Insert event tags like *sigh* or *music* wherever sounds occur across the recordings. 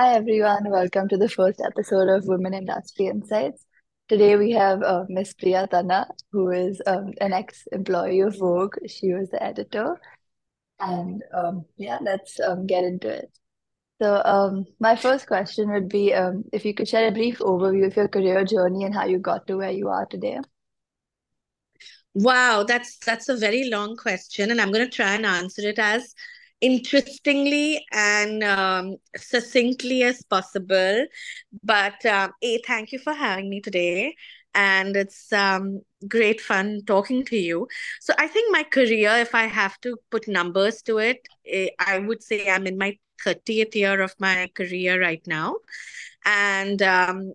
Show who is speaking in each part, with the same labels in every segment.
Speaker 1: Hi everyone, welcome to the first episode of Women Industry Insights. Today we have uh, Miss Priya Tanna, who is um, an ex-employee of Vogue. She was the editor. And um, yeah, let's um, get into it. So um, my first question would be um, if you could share a brief overview of your career journey and how you got to where you are today.
Speaker 2: Wow, that's that's a very long question, and I'm going to try and answer it as interestingly and um, succinctly as possible. But um, a, thank you for having me today, and it's um, great fun talking to you. So I think my career, if I have to put numbers to it, eh, I would say I'm in my 30th year of my career right now, and um,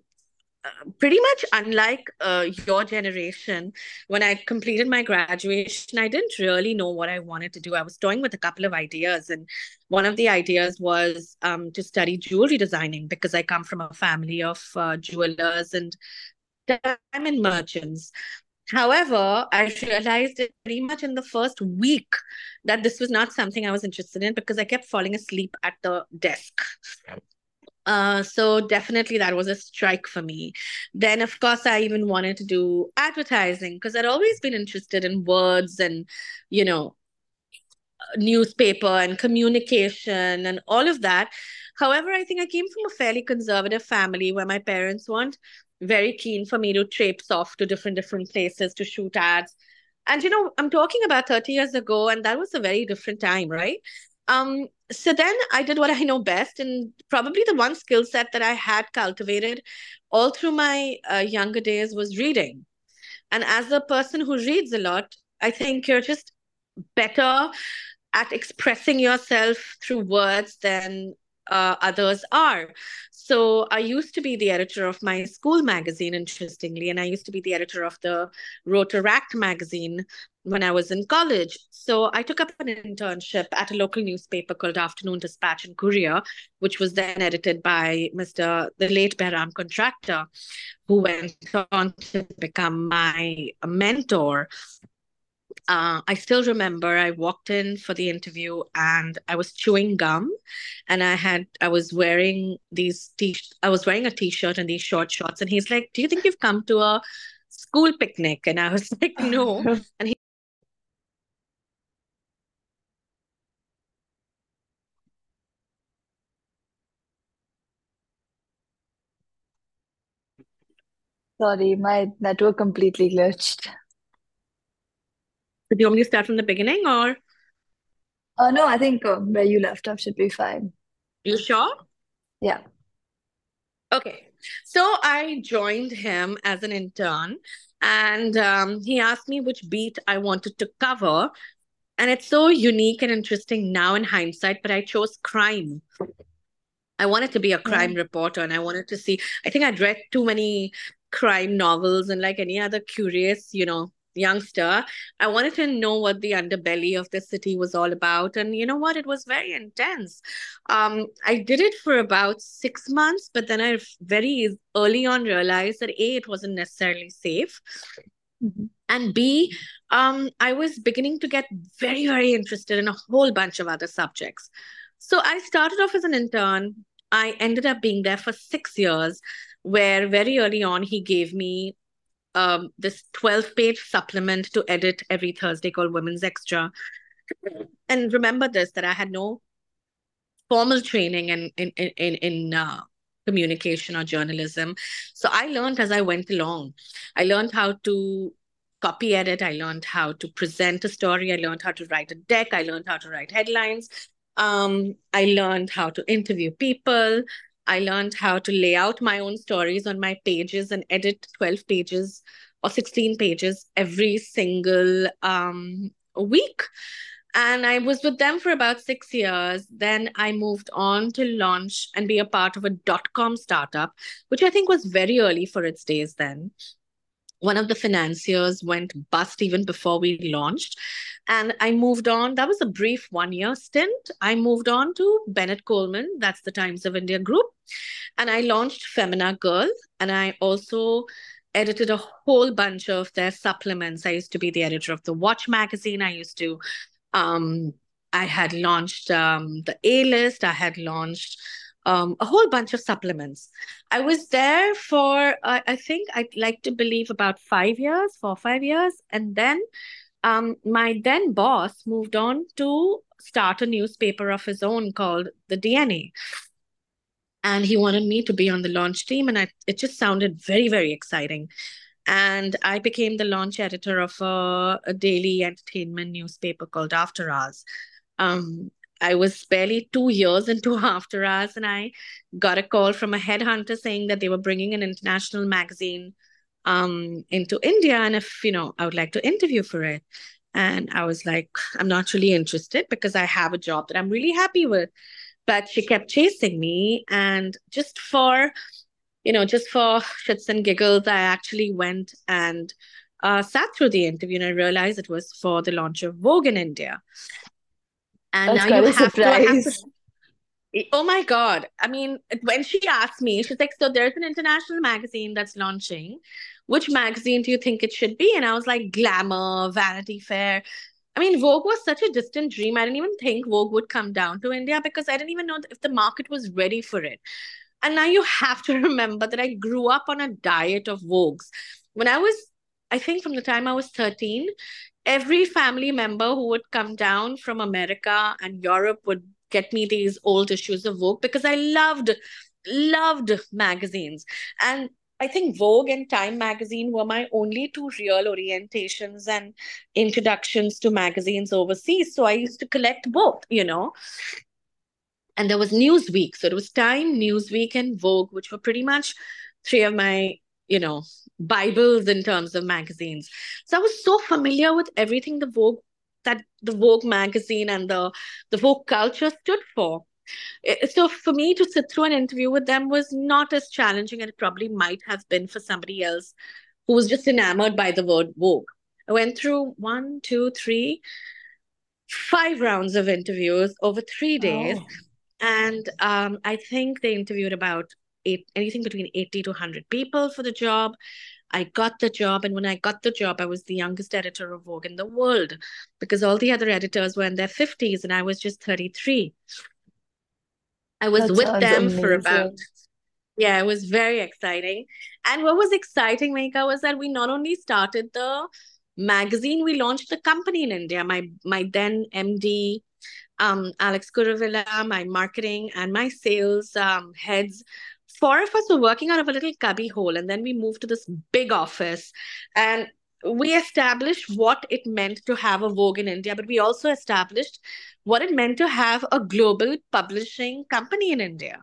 Speaker 2: pretty much unlike uh, your generation when i completed my graduation i didn't really know what i wanted to do i was toying with a couple of ideas and one of the ideas was um, to study jewelry designing because i come from a family of uh, jewelers and diamond merchants However, I realized pretty much in the first week that this was not something I was interested in because I kept falling asleep at the desk. Uh, so definitely that was a strike for me. Then, of course, I even wanted to do advertising because I'd always been interested in words and, you know, newspaper and communication and all of that. However, I think I came from a fairly conservative family where my parents weren't very keen for me to traipse off to different different places to shoot ads. And you know, I'm talking about 30 years ago, and that was a very different time, right? Um, so then I did what I know best, and probably the one skill set that I had cultivated all through my uh, younger days was reading. And as a person who reads a lot, I think you're just better at expressing yourself through words than uh, others are. So I used to be the editor of my school magazine, interestingly, and I used to be the editor of the Rotaract magazine when I was in college. So I took up an internship at a local newspaper called Afternoon Despatch and Courier, which was then edited by Mr. the late Behram Contractor, who went on to become my mentor uh, I still remember I walked in for the interview and I was chewing gum and I had I was wearing these t I was wearing a t-shirt and these short shorts and he's like, "Do you think you've come to a school picnic?" And I was *laughs* like, "No." *laughs* and he
Speaker 1: Sorry, my network completely glitched.
Speaker 2: Do you want me to start from the beginning or?
Speaker 1: Uh, no, I think uh, where you left off should be fine.
Speaker 2: You sure?
Speaker 1: Yeah.
Speaker 2: Okay. So I joined him as an intern and um, he asked me which beat I wanted to cover. And it's so unique and interesting now in hindsight, but I chose crime. I wanted to be a crime
Speaker 1: Yeah.
Speaker 2: reporter and I wanted to see, I think I'd read too many crime novels and like any other curious, you know, youngster, I wanted to know what the underbelly of the city was all about. And you know what? It was very intense. Um, I did it for about six months, but then I very early on realized that A, it wasn't necessarily safe.
Speaker 1: Mhm.
Speaker 2: And B, um, I was beginning to get very, very interested in a whole bunch of other subjects. So I started off as an intern. I ended up being there for six years, where very early on he gave me um, this 12 page supplement to edit every Thursday called Women's Extra. And remember this that I had no formal training in in in in uh, communication or journalism. So I learned as I went along. I learned how to copy edit. I learned how to present a story. I learned how to write a deck. I learned how to write headlines. Um, I learned how to interview people. I learned how to lay out my own stories on my pages and edit 12 pages or 16 pages every single um, week. And I was with them for about six years. Then I moved on to launch and be a part of a dot com startup, which I think was very early for its days then. One of the financiers went bust even before we launched. And I moved on. That was a brief one year stint. I moved on to Bennett Coleman, that's the Times of India group. And I launched Femina Girl. And I also edited a whole bunch of their supplements. I used to be the editor of the Watch magazine. I used to um, I had launched um, the A list. I had launched um, a whole bunch of supplements. I was there for, I think I'd like to believe about five years, four, five years. And then um, my then boss moved on to start a newspaper of his own called The DNA. And he wanted me to be on the launch team. And I, it just sounded very, very exciting. And I became the launch editor of a, a daily entertainment newspaper called After Hours. Um, I was barely two years into *laughs* After Hours, and I got a call from a headhunter saying that they were bringing an international magazine um, into India, and if you know, I would like to interview for it. And I was like, I'm not really interested because I have a job that I'm really happy with. But she kept chasing me, and just for, you know, just for shits and giggles, I actually went and uh, sat through the interview, and I realized it was for the launch of Vogue in India.
Speaker 1: And That's now you have to,
Speaker 2: to. *laughs* Oh my God. I mean, when she asked me, she's like, So there's an international magazine that's launching. Which magazine do you think it should be? And I was like, Glamour, Vanity Fair. I mean, Vogue was such a distant dream. I didn't even think Vogue would come down to India because I didn't even know if the market was ready for it. And now you *laughs* have to remember that I grew up on a diet of Vogues. When I was, I think from the time I was 13, every family member who would come down from America and Europe would get me these old issues of Vogue because I loved, loved magazines. And I think Vogue and Time magazine were my only two real orientations and introductions to magazines overseas. So I used to collect both, you know. And there was Newsweek. So it was Time, Newsweek, and Vogue, which were pretty much three of my, you know, Bibles in terms of magazines. So I was so familiar with everything the Vogue that the Vogue magazine and the the Vogue culture stood for. So for me to sit through an interview with them was not as challenging as it probably might have been for somebody else who was just enamored by the word Vogue. I went through one, two, three, five rounds of interviews over three days. Oh. And um, I think they interviewed about eight, anything between 80 to 100 people for the job. I got the job, and when I got the job, I was the youngest editor of Vogue in the world because all the other editors were in their 50s and I was just 33. I was that with them amazing. for about yeah, it was very exciting. And what was exciting, Megha, was that we not only started the magazine, we launched the company in India. My my then MD, um, Alex Kuruvilla, my marketing and my sales um, heads four of us were working out of a little cubby hole and then we moved to this big office and we established what it meant to have a vogue in india but we also established what it meant to have a global publishing company in india.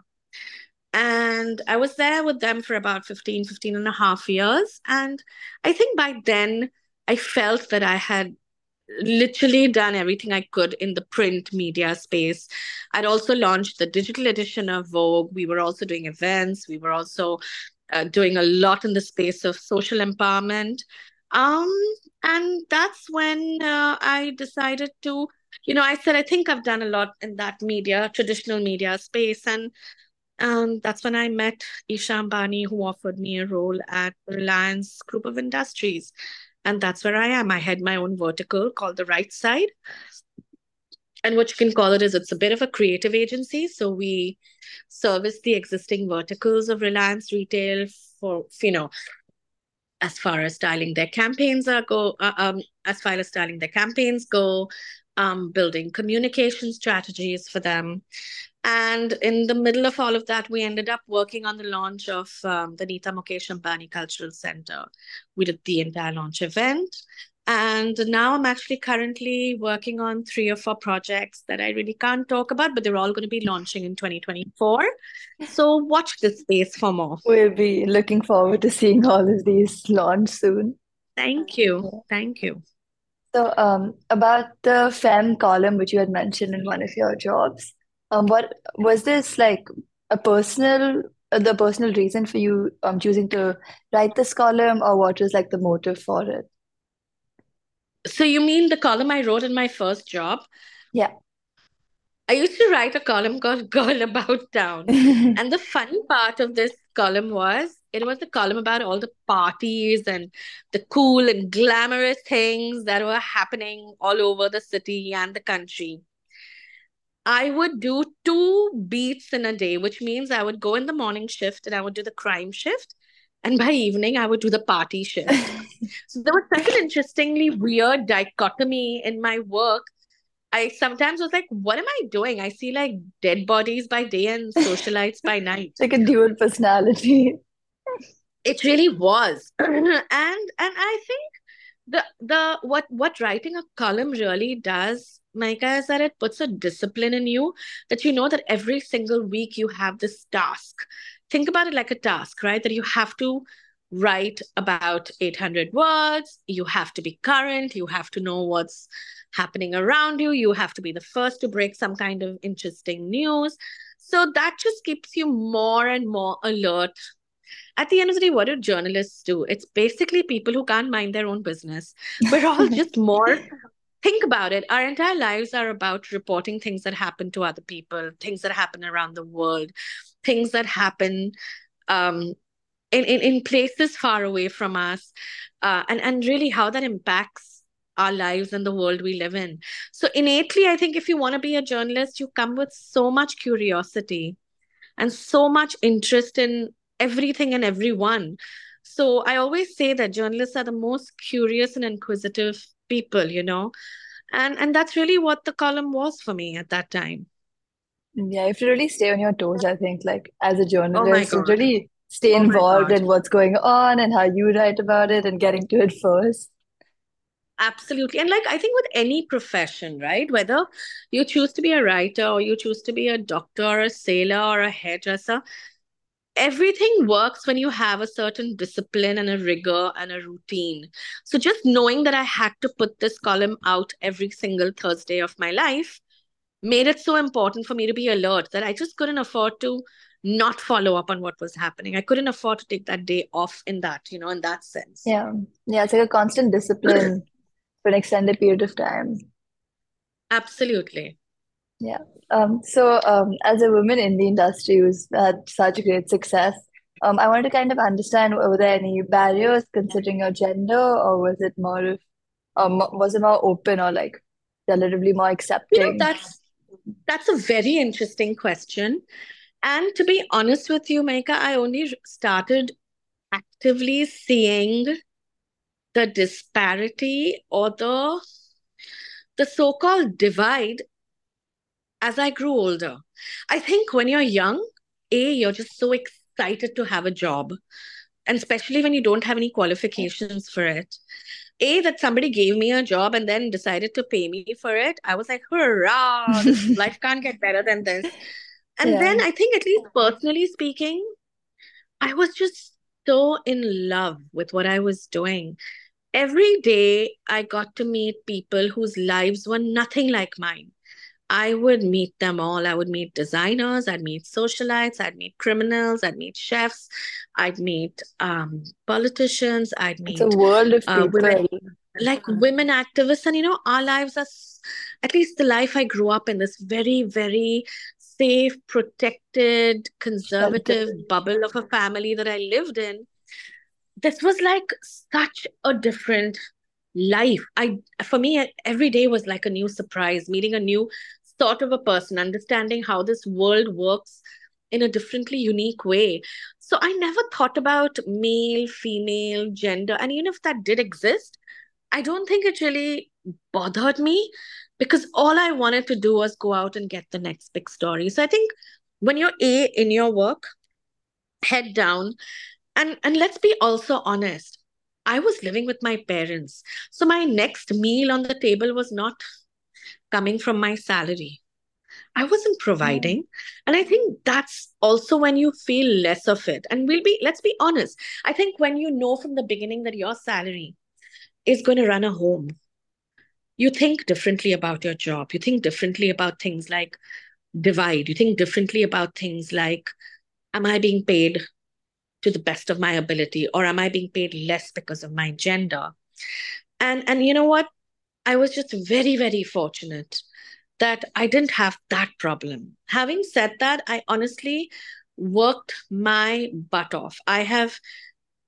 Speaker 2: And i was there with them for about 15 15 and a half years and i think by then i felt that i had literally done everything I could in the print media space. I'd also launched the digital edition of Vogue. We were also doing events. We were also uh, doing a lot in the space of social empowerment. Um, and that's when uh, I decided to, you know, I said, I think I've done a lot in that media, traditional media space. And um, that's when I met Isha Ambani, who offered me a role at Reliance Group of Industries. And that's where I am. I had my own vertical called the right side. And what you can call it is it's a bit of a creative agency. So we service the existing verticals of Reliance Retail for, you know, as far as styling their campaigns are go, uh, um, as far as styling their campaigns go, um, building communication strategies for them, and in the middle of all of that, we ended up working on the launch of um, the Nita Mukesh Ambani Cultural Center. We did the entire launch event. And now I'm actually currently working on three or four projects that I really can't talk about, but they're all going to be launching in 2024. So watch this space for more.
Speaker 1: We'll be looking forward to seeing all of these launch soon.
Speaker 2: Thank you. Thank you.
Speaker 1: So, um, about the FEM column, which you had mentioned in one of your jobs, um, what was this like a personal uh, the personal reason for you um choosing to write this column, or what was like the motive for it?
Speaker 2: So you mean the column I wrote in my first job?
Speaker 1: Yeah.
Speaker 2: I used to write a column called *laughs* Girl About Town. *laughs* and the funny part of this column was it was a column about all the parties and the cool and glamorous things that were happening all over the city and the country. I would do two beats in a day, which means I would go in the morning shift and I would do the crime shift. And by evening, I would do the party shift. *laughs* so there was such an interestingly weird dichotomy in my work. I sometimes was like, what am I doing? I see like dead bodies by day and socialites by *laughs* night.
Speaker 1: like a dual personality.
Speaker 2: It really was. *clears throat* and and I think the the what what writing a column really does Micah, is that it puts a discipline in you that you know that every single week you have this task. Think about it like a task, right? That you have to write about 800 words. You have to be current. You have to know what's happening around you. You have to be the first to break some kind of interesting news. So that just keeps you more and more alert. At the end of the day, what do journalists do? It's basically people who can't mind their own business. We're all *laughs* just more think about it. Our entire lives are about reporting things that happen to other people things that happen around the world things that happen um, in, in, in places far away from us uh, and, and really how that impacts our lives and the world we live in. So innately i think if you want to be a journalist you come with so much curiosity and so much interest in everything and everyone. So i always say that journalists are the most curious and inquisitive people you know? And and that's really what the column was for me at that time.
Speaker 1: Yeah you have to really stay on your toes i think like as a oh journalist oh really stay oh involved in what's going on and how you write about it and getting to it first.
Speaker 2: Absolutely. And like i think with any profession right whether you choose to be a writer or you choose to be a doctor or a sailor or a hairdresser everything works when you have a certain discipline and a rigor and a routine. So just knowing that I had to put this column out every single Thursday of my life made it so important for me to be alert that I just couldn't afford to not follow up on what was happening. I couldn't afford to take that day off in that, you know, in that sense.
Speaker 1: Yeah. Yeah. It's like a constant discipline *clears throat* for an extended period of time.
Speaker 2: Absolutely.
Speaker 1: Yeah. Um, so, um, as a woman in the industry who's had such great success, um, I wanted to kind of understand were there any barriers considering your gender, or was it more of, um, was it more open or like relatively more accepting?
Speaker 2: You know, that's that's a very interesting question. And to be honest with you, Maika, I only started actively seeing the disparity or the the so-called divide as I grew older. I think when you're young, A, you're just so excited to have a job. And especially when you don't have any qualifications for it. A, that somebody gave me a job and then decided to pay me for it. I was like, hurrah, *laughs* life can't get better than this. And yeah. then I think, at least personally speaking, I was just so in love with what I was doing. Every day, I got to meet people whose lives were nothing like mine. I would meet them all. I would meet designers, I'd meet socialites, I'd meet criminals, I'd meet chefs, I'd meet um, politicians, I'd meet
Speaker 1: it's a world of uh,
Speaker 2: women, like women activists. And you know, our lives are, at least the life I grew up in, this very, very safe, protected, conservative bubble of a family that I lived in. This was like such a different life i for me every day was like a new surprise meeting a new sort of a person, understanding how this world works in a differently unique way. So I never thought about male, female, gender. And even if that did exist, I don't think it really bothered me because all I wanted to do was go out and get the next big story. So I think when you're A in your work, head down, and, and let's be also honest. I was living with my parents. So my next meal on the table was not coming from my salary. I wasn't providing. Mm. And I think that's also when you feel less of it. And we'll be, let's be honest. I think when you know from the beginning that your salary is going to run a home, you think differently about your job. You think differently about things like divide. You think differently about things like, am I being paid to the best of my ability or am I being paid less because of my gender? And and you know what? I was just very, very fortunate that I didn't have that problem. Having said that, I honestly worked my butt off. I have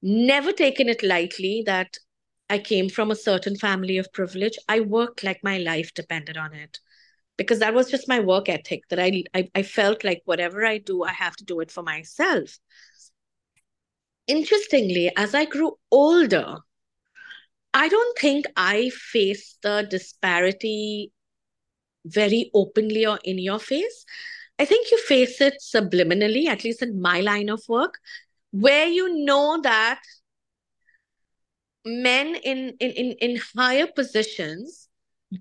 Speaker 2: never taken it lightly that I came from a certain family of privilege. I worked like my life depended on it. because that was just my work ethic that I, I I felt like whatever I do, I have to do it for myself. Interestingly, as I grew older, I don't think I face the disparity very openly or in your face. I think you face it subliminally, at least in my line of work, where you know that men in, in, in, in higher positions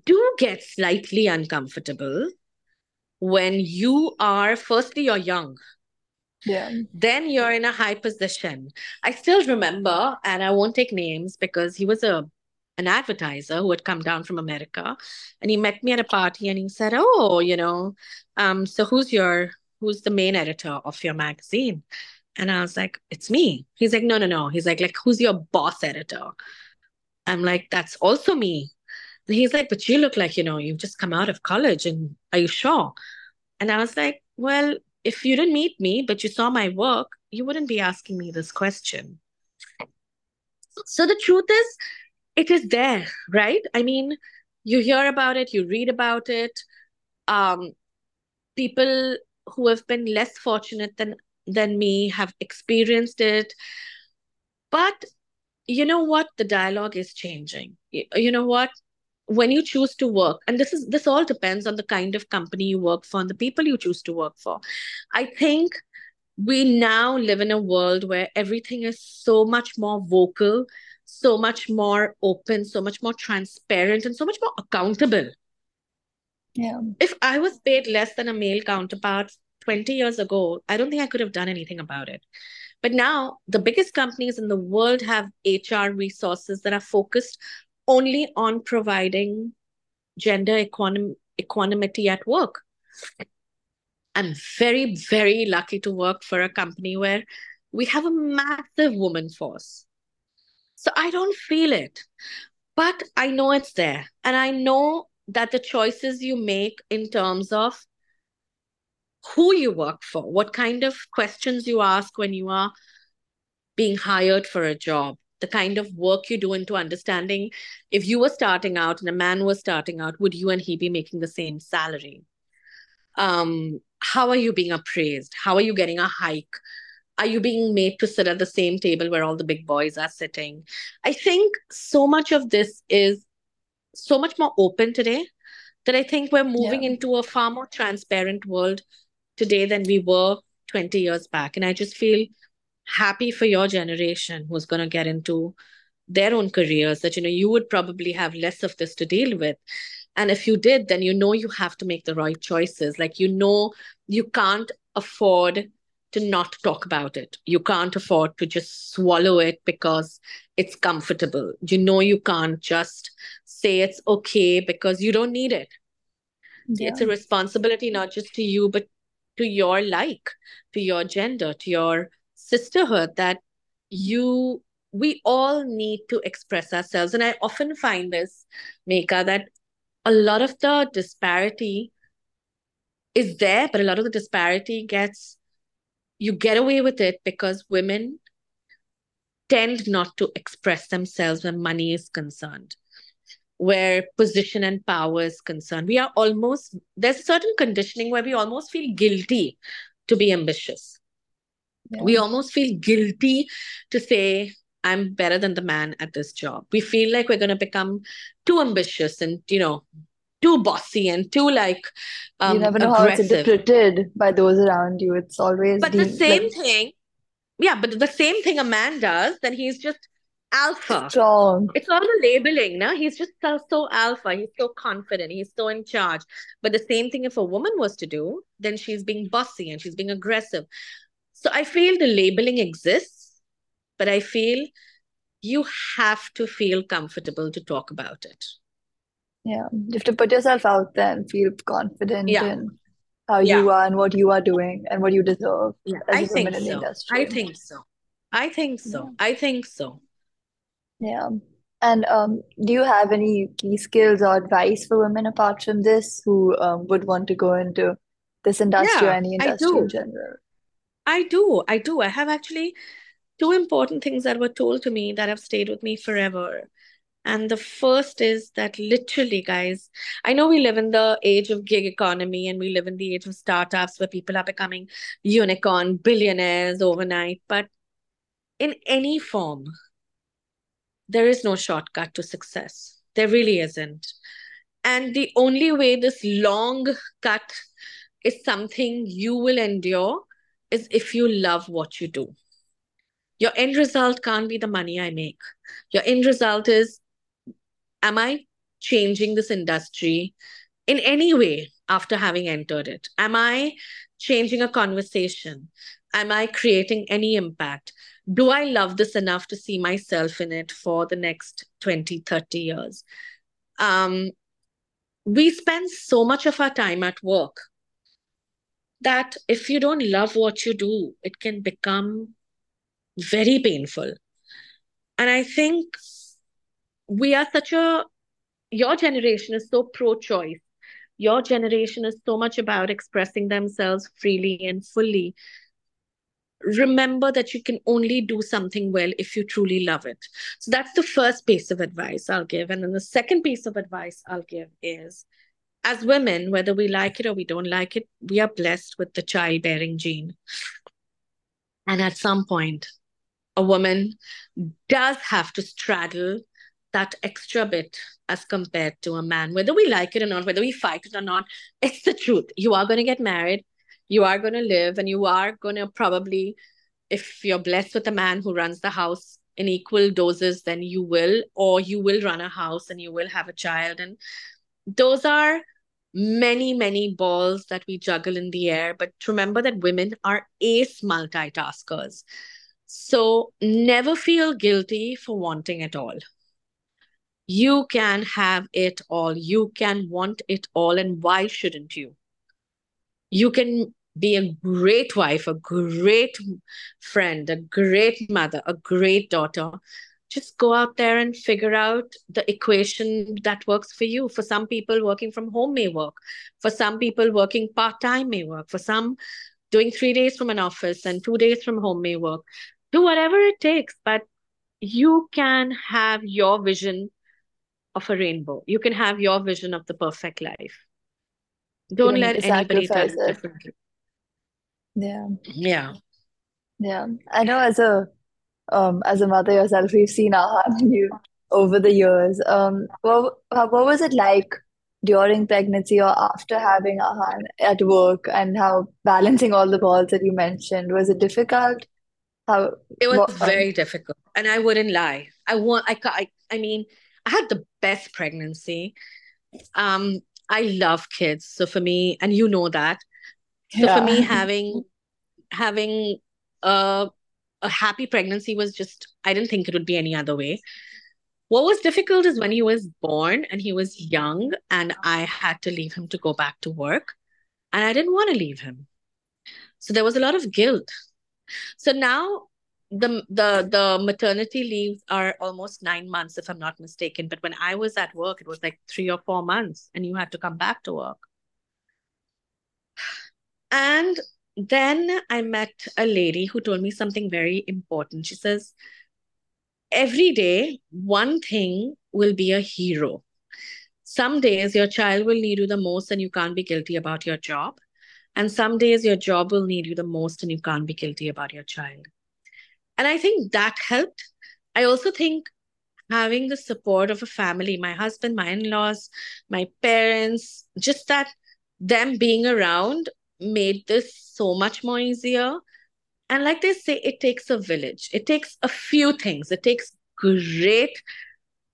Speaker 2: do get slightly uncomfortable when you are, firstly, you're young.
Speaker 1: Yeah.
Speaker 2: Then you're in a high position. I still remember, and I won't take names because he was a an advertiser who had come down from America, and he met me at a party, and he said, "Oh, you know, um, so who's your who's the main editor of your magazine?" And I was like, "It's me." He's like, "No, no, no." He's like, "Like who's your boss editor?" I'm like, "That's also me." And he's like, "But you look like you know you've just come out of college, and are you sure?" And I was like, "Well." If you didn't meet me, but you saw my work, you wouldn't be asking me this question. So the truth is, it is there, right? I mean, you hear about it, you read about it. Um, people who have been less fortunate than than me have experienced it. But you know what? The dialogue is changing. You, you know what? When you choose to work, and this is this all depends on the kind of company you work for and the people you choose to work for. I think we now live in a world where everything is so much more vocal so much more open, so much more transparent, and so much more accountable.
Speaker 1: Yeah.
Speaker 2: If I was paid less than a male counterpart 20 years ago, I don't think I could have done anything about it. But now, the biggest companies in the world have HR resources that are focused only on providing gender equanim- equanimity at work. I'm very, very lucky to work for a company where we have a massive woman force. So I don't feel it, but I know it's there. And I know that the choices you make in terms of who you work for, what kind of questions you ask when you are being hired for a job, the kind of work you do into understanding if you were starting out and a man was starting out, would you and he be making the same salary? Um, how are you being appraised? How are you getting a hike? are you being made to sit at the same table where all the big boys are sitting i think so much of this is so much more open today that i think we're moving yeah. into a far more transparent world today than we were 20 years back and i just feel happy for your generation who's going to get into their own careers that you know you would probably have less of this to deal with and if you did then you know you have to make the right choices like you know you can't afford to not talk about it. You can't afford to just swallow it because it's comfortable. You know, you can't just say it's okay because you don't need it. Yeah. It's a responsibility not just to you, but to your like, to your gender, to your sisterhood that you we all need to express ourselves. And I often find this, Meka, that a lot of the disparity is there, but a lot of the disparity gets you get away with it because women tend not to express themselves when money is concerned where position and power is concerned we are almost there's a certain conditioning where we almost feel guilty to be ambitious yeah. we almost feel guilty to say i'm better than the man at this job we feel like we're going to become too ambitious and you know too bossy and too like um,
Speaker 1: you never know aggressive. how it's interpreted by those around you. It's always
Speaker 2: but the same like, thing. Yeah, but the same thing a man does, then he's just alpha.
Speaker 1: Strong.
Speaker 2: It's all the labeling, no? He's just so, so alpha. He's so confident. He's so in charge. But the same thing if a woman was to do, then she's being bossy and she's being aggressive. So I feel the labeling exists, but I feel you have to feel comfortable to talk about it.
Speaker 1: Yeah, you have to put yourself out there and feel confident yeah. in how yeah. you are and what you are doing and what you deserve
Speaker 2: yeah, as I a woman in the industry. I think so. I think so. Yeah. I think so.
Speaker 1: Yeah. And um, do you have any key skills or advice for women apart from this who um, would want to go into this industry or any industry in general?
Speaker 2: I do. I do. I have actually two important things that were told to me that have stayed with me forever. And the first is that literally, guys, I know we live in the age of gig economy and we live in the age of startups where people are becoming unicorn billionaires overnight. But in any form, there is no shortcut to success. There really isn't. And the only way this long cut is something you will endure is if you love what you do. Your end result can't be the money I make. Your end result is am I changing this industry in any way after having entered it? Am I changing a conversation? Am I creating any impact? Do I love this enough to see myself in it for the next 20, 30 years? Um, we spend so much of our time at work that if you don't love what you do, it can become very painful. And I think we are such a, your generation is so pro choice. Your generation is so much about expressing themselves freely and fully. Remember that you can only do something well if you truly love it. So that's the first piece of advice I'll give. And then the second piece of advice I'll give is as women, whether we like it or we don't like it, we are blessed with the childbearing gene. And at some point, a woman does have to straddle that extra bit as compared to a man, whether we like it or not, whether we fight it or not. It's the truth. You are going to get married, you are going to live, and you are going to probably, if you're blessed with a man who runs the house in equal doses, then you will, or you will run a house and you will have a child. And those are many, many balls that we juggle in the air. But remember that women are ace multitaskers. So never feel guilty for wanting it all. You can have it all. You can want it all. And why shouldn't you? You can be a great wife, a great friend, a great mother, a great daughter just go out there and figure out the equation that works for you. For some people, working from home may work. For some people, working part time may work. For some, doing three days from an office and two days from home may work. Do whatever it takes, but you can have your vision of a rainbow. You can have your vision of the perfect life. Don't let anybody tell you differently.
Speaker 1: Yeah.
Speaker 2: Yeah.
Speaker 1: Yeah. I know as a um, as a mother yourself, we've seen Ahan and you over the years. Um, what, what was it like during pregnancy or after having Ahan at work and how balancing all the balls that you mentioned? Was it difficult? How
Speaker 2: It was
Speaker 1: what, um,
Speaker 2: very difficult, and I wouldn't lie. I want. I. I. I mean, I had the best pregnancy. Um, I love kids, so for me, and you know that. So for me, having having a a happy pregnancy was just, I didn't think it would be any other way. What was difficult is when he was born and he was young, and I had to leave him to go back to work, and I didn't want to leave him. So there was a lot of guilt. So now the the the maternity leaves are almost nine months, if I'm not mistaken. But when I was at work, it was like three or four months, and you had to come back to work. *sighs* And then I met a lady who told me something very important. She says, Every day, one thing will be a hero. Some days your child will need you the most and you can't be guilty about your job. And some days your job will need you the most and you can't be guilty about your child. And I think that helped. I also think having the support of a family, my husband, my in laws, my parents, just that them being around made this so much more easier. And like they say, it takes a village. It takes a few things. It takes great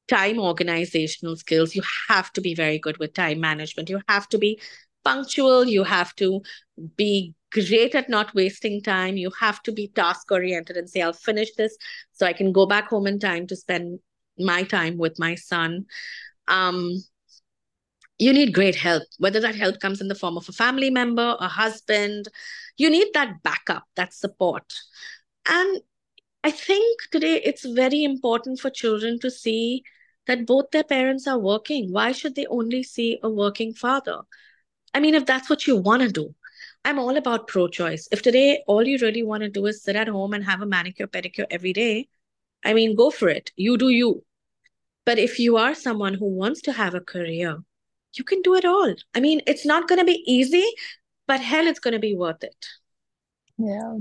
Speaker 2: time organizational skills. You have to be very good with time management. You have to be punctual. You have to be great at not wasting time. You have to be task oriented and say, I'll finish this so I can go back home in time to spend my time with my son. Um, you need great help, whether that help comes in the form of a family member, a husband. You need that backup, that support. And I think today it's very important for children to see that both their parents are working. Why should they only see a working father? I mean, if that's what you want to do, I'm all about pro choice. If today all you really want to do is sit at home and have a manicure, pedicure every day, I mean, go for it. You do you. But if you are someone who wants to have a career, you can do it all. I mean, it's not going to be easy, but hell, it's going to be worth it.
Speaker 1: Yeah.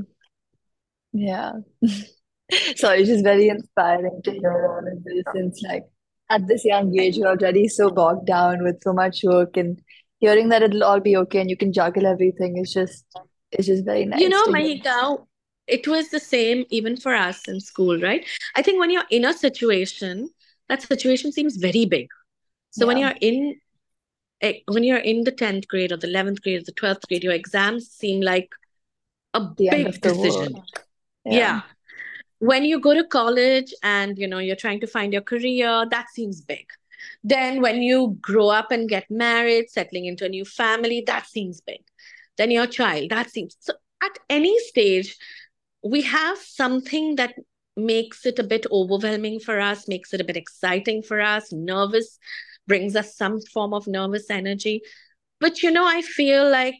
Speaker 1: Yeah. *laughs* so it's just very inspiring to hear all of this. Since like at this young age, you're already so bogged down with so much work and hearing that it'll all be okay and you can juggle everything is just it's just very nice.
Speaker 2: You know. Mahika, it was the same even for us in school, right? I think when you're in a situation, that situation seems very big. So when you're in Eh, when you're in the 10th grade or the 11th grade or the 12th grade, your exams seem like a
Speaker 1: The
Speaker 2: big decision. Yeah.
Speaker 1: Yeah.
Speaker 2: When you go to college and you know you're trying to find your career, that seems big. Then when you grow up and get married, settling into a new family, that seems big. Then your child, that seems so at any stage, we have something that makes it a bit overwhelming for us, makes it a bit exciting for us, nervous, brings us some form of nervous energy. But you know, I feel like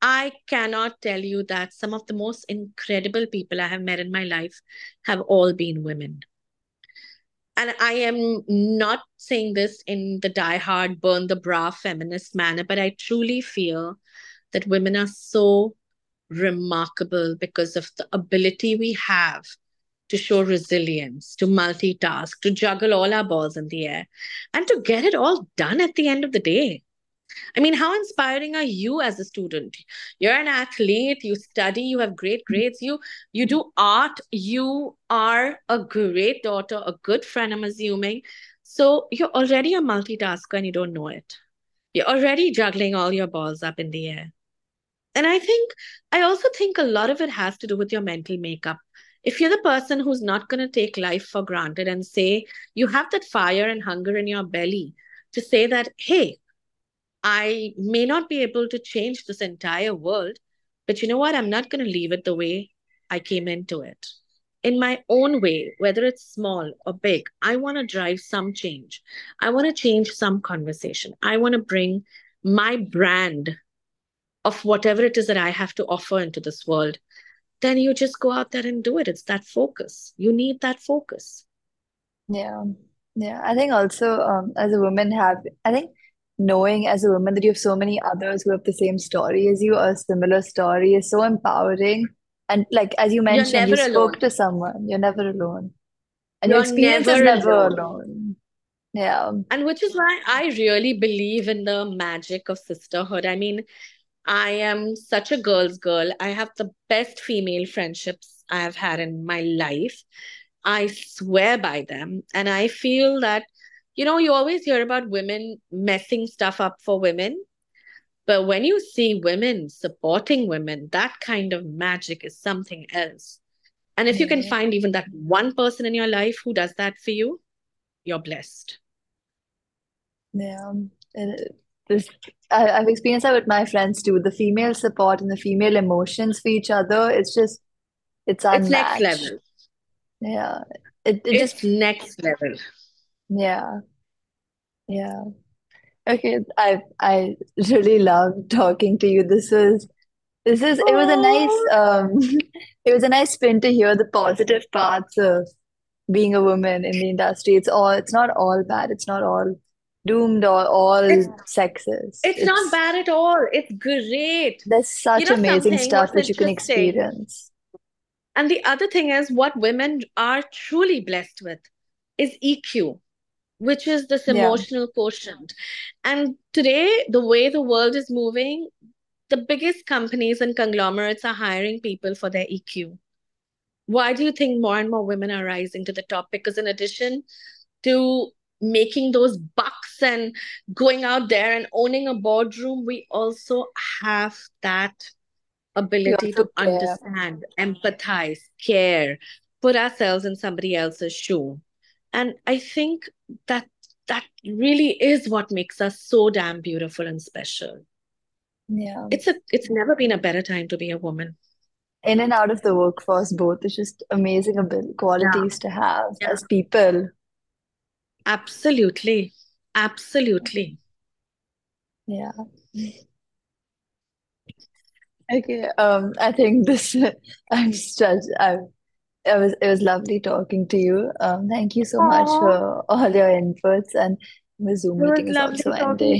Speaker 2: I cannot tell you that some of the most incredible people I have met in my life have all been women. And I am not saying this in the die-hard, burn the bra feminist manner, but I truly feel that women are so remarkable because of the ability we have to show resilience, to multitask, to juggle all our balls in the air, and to get it all done at the end of the day. I mean, how inspiring are you as a student? You're an athlete, you study, you have great grades, you you do art, you are a great daughter, a good friend, I'm assuming. So you're already a multitasker and you don't know it. You're already juggling all your balls up in the air. And I think, I also think a lot of it has to do with your mental makeup. If you're the person who's not going to take life for granted and say, you have that fire and hunger in your belly to say that, hey, I may not be able to change this entire world, but you know what? I'm not going to leave it the way I came into it. In my own way, whether it's small or big, I want to drive some change. I want to change some conversation. I want to bring my brand of whatever it is that I have to offer into this world. Then you just go out there and do it. It's that focus. You need that focus.
Speaker 1: Yeah. Yeah. I think also um as a woman have I think knowing as a woman that you have so many others who have the same story as you, or a similar story is so empowering. And like as you mentioned, you
Speaker 2: never
Speaker 1: spoke
Speaker 2: alone.
Speaker 1: to someone. You're never alone. And your
Speaker 2: You're
Speaker 1: experience is
Speaker 2: never
Speaker 1: never
Speaker 2: alone.
Speaker 1: alone. Yeah.
Speaker 2: And which is why I really believe in the magic of sisterhood. I mean, I am such a girl's girl. I have the best female friendships I have had in my life. I swear by them. And I feel that, you know, you always hear about women messing stuff up for women. But when you see women supporting women, that kind of magic is something else. And if you can find even that one person in your life who does that for you, you're blessed.
Speaker 1: Yeah. It- This, I, I've experienced that with my friends too. The female support and the female emotions for each other, it's just, it's unmatched.
Speaker 2: It's next level.
Speaker 1: Yeah. It, it just,
Speaker 2: next level.
Speaker 1: yeah. Yeah. Okay. I, I really love talking to you. This was, this is, it was a nice, um, *laughs* it was a nice spin to hear the positive parts of being a woman in the industry. It's all, it's not all bad. It's not all doomed or all
Speaker 2: it's
Speaker 1: sexist.
Speaker 2: it's not bad at all. It's great.
Speaker 1: there's
Speaker 2: You
Speaker 1: such
Speaker 2: know
Speaker 1: amazing stuff that you can experience.
Speaker 2: and the other thing is what women are truly blessed with is EQ, which is this
Speaker 1: Yeah.
Speaker 2: emotional quotient. And today, the way the world is moving, the biggest companies and conglomerates are hiring people for their EQ. Why do you think more and more women are rising to the top? Because in addition to making those bucks and going out there and owning a boardroom, we also have that ability to
Speaker 1: care.
Speaker 2: understand, empathize, care, put ourselves in somebody else's shoe. And I think that that really is what makes us so damn beautiful and special.
Speaker 1: Yeah.
Speaker 2: It's a it's never been a better time to be a woman.
Speaker 1: In and out of the workforce, both is just amazing abil
Speaker 2: Yeah.
Speaker 1: qualities to have
Speaker 2: Yeah.
Speaker 1: as people.
Speaker 2: Absolutely. Absolutely.
Speaker 1: Yeah. Okay. Um, I think this *laughs* I'm stretched. I'm it was it was lovely talking to you. Um, thank you so much for all your inputs, and the Zoom meeting is also ending.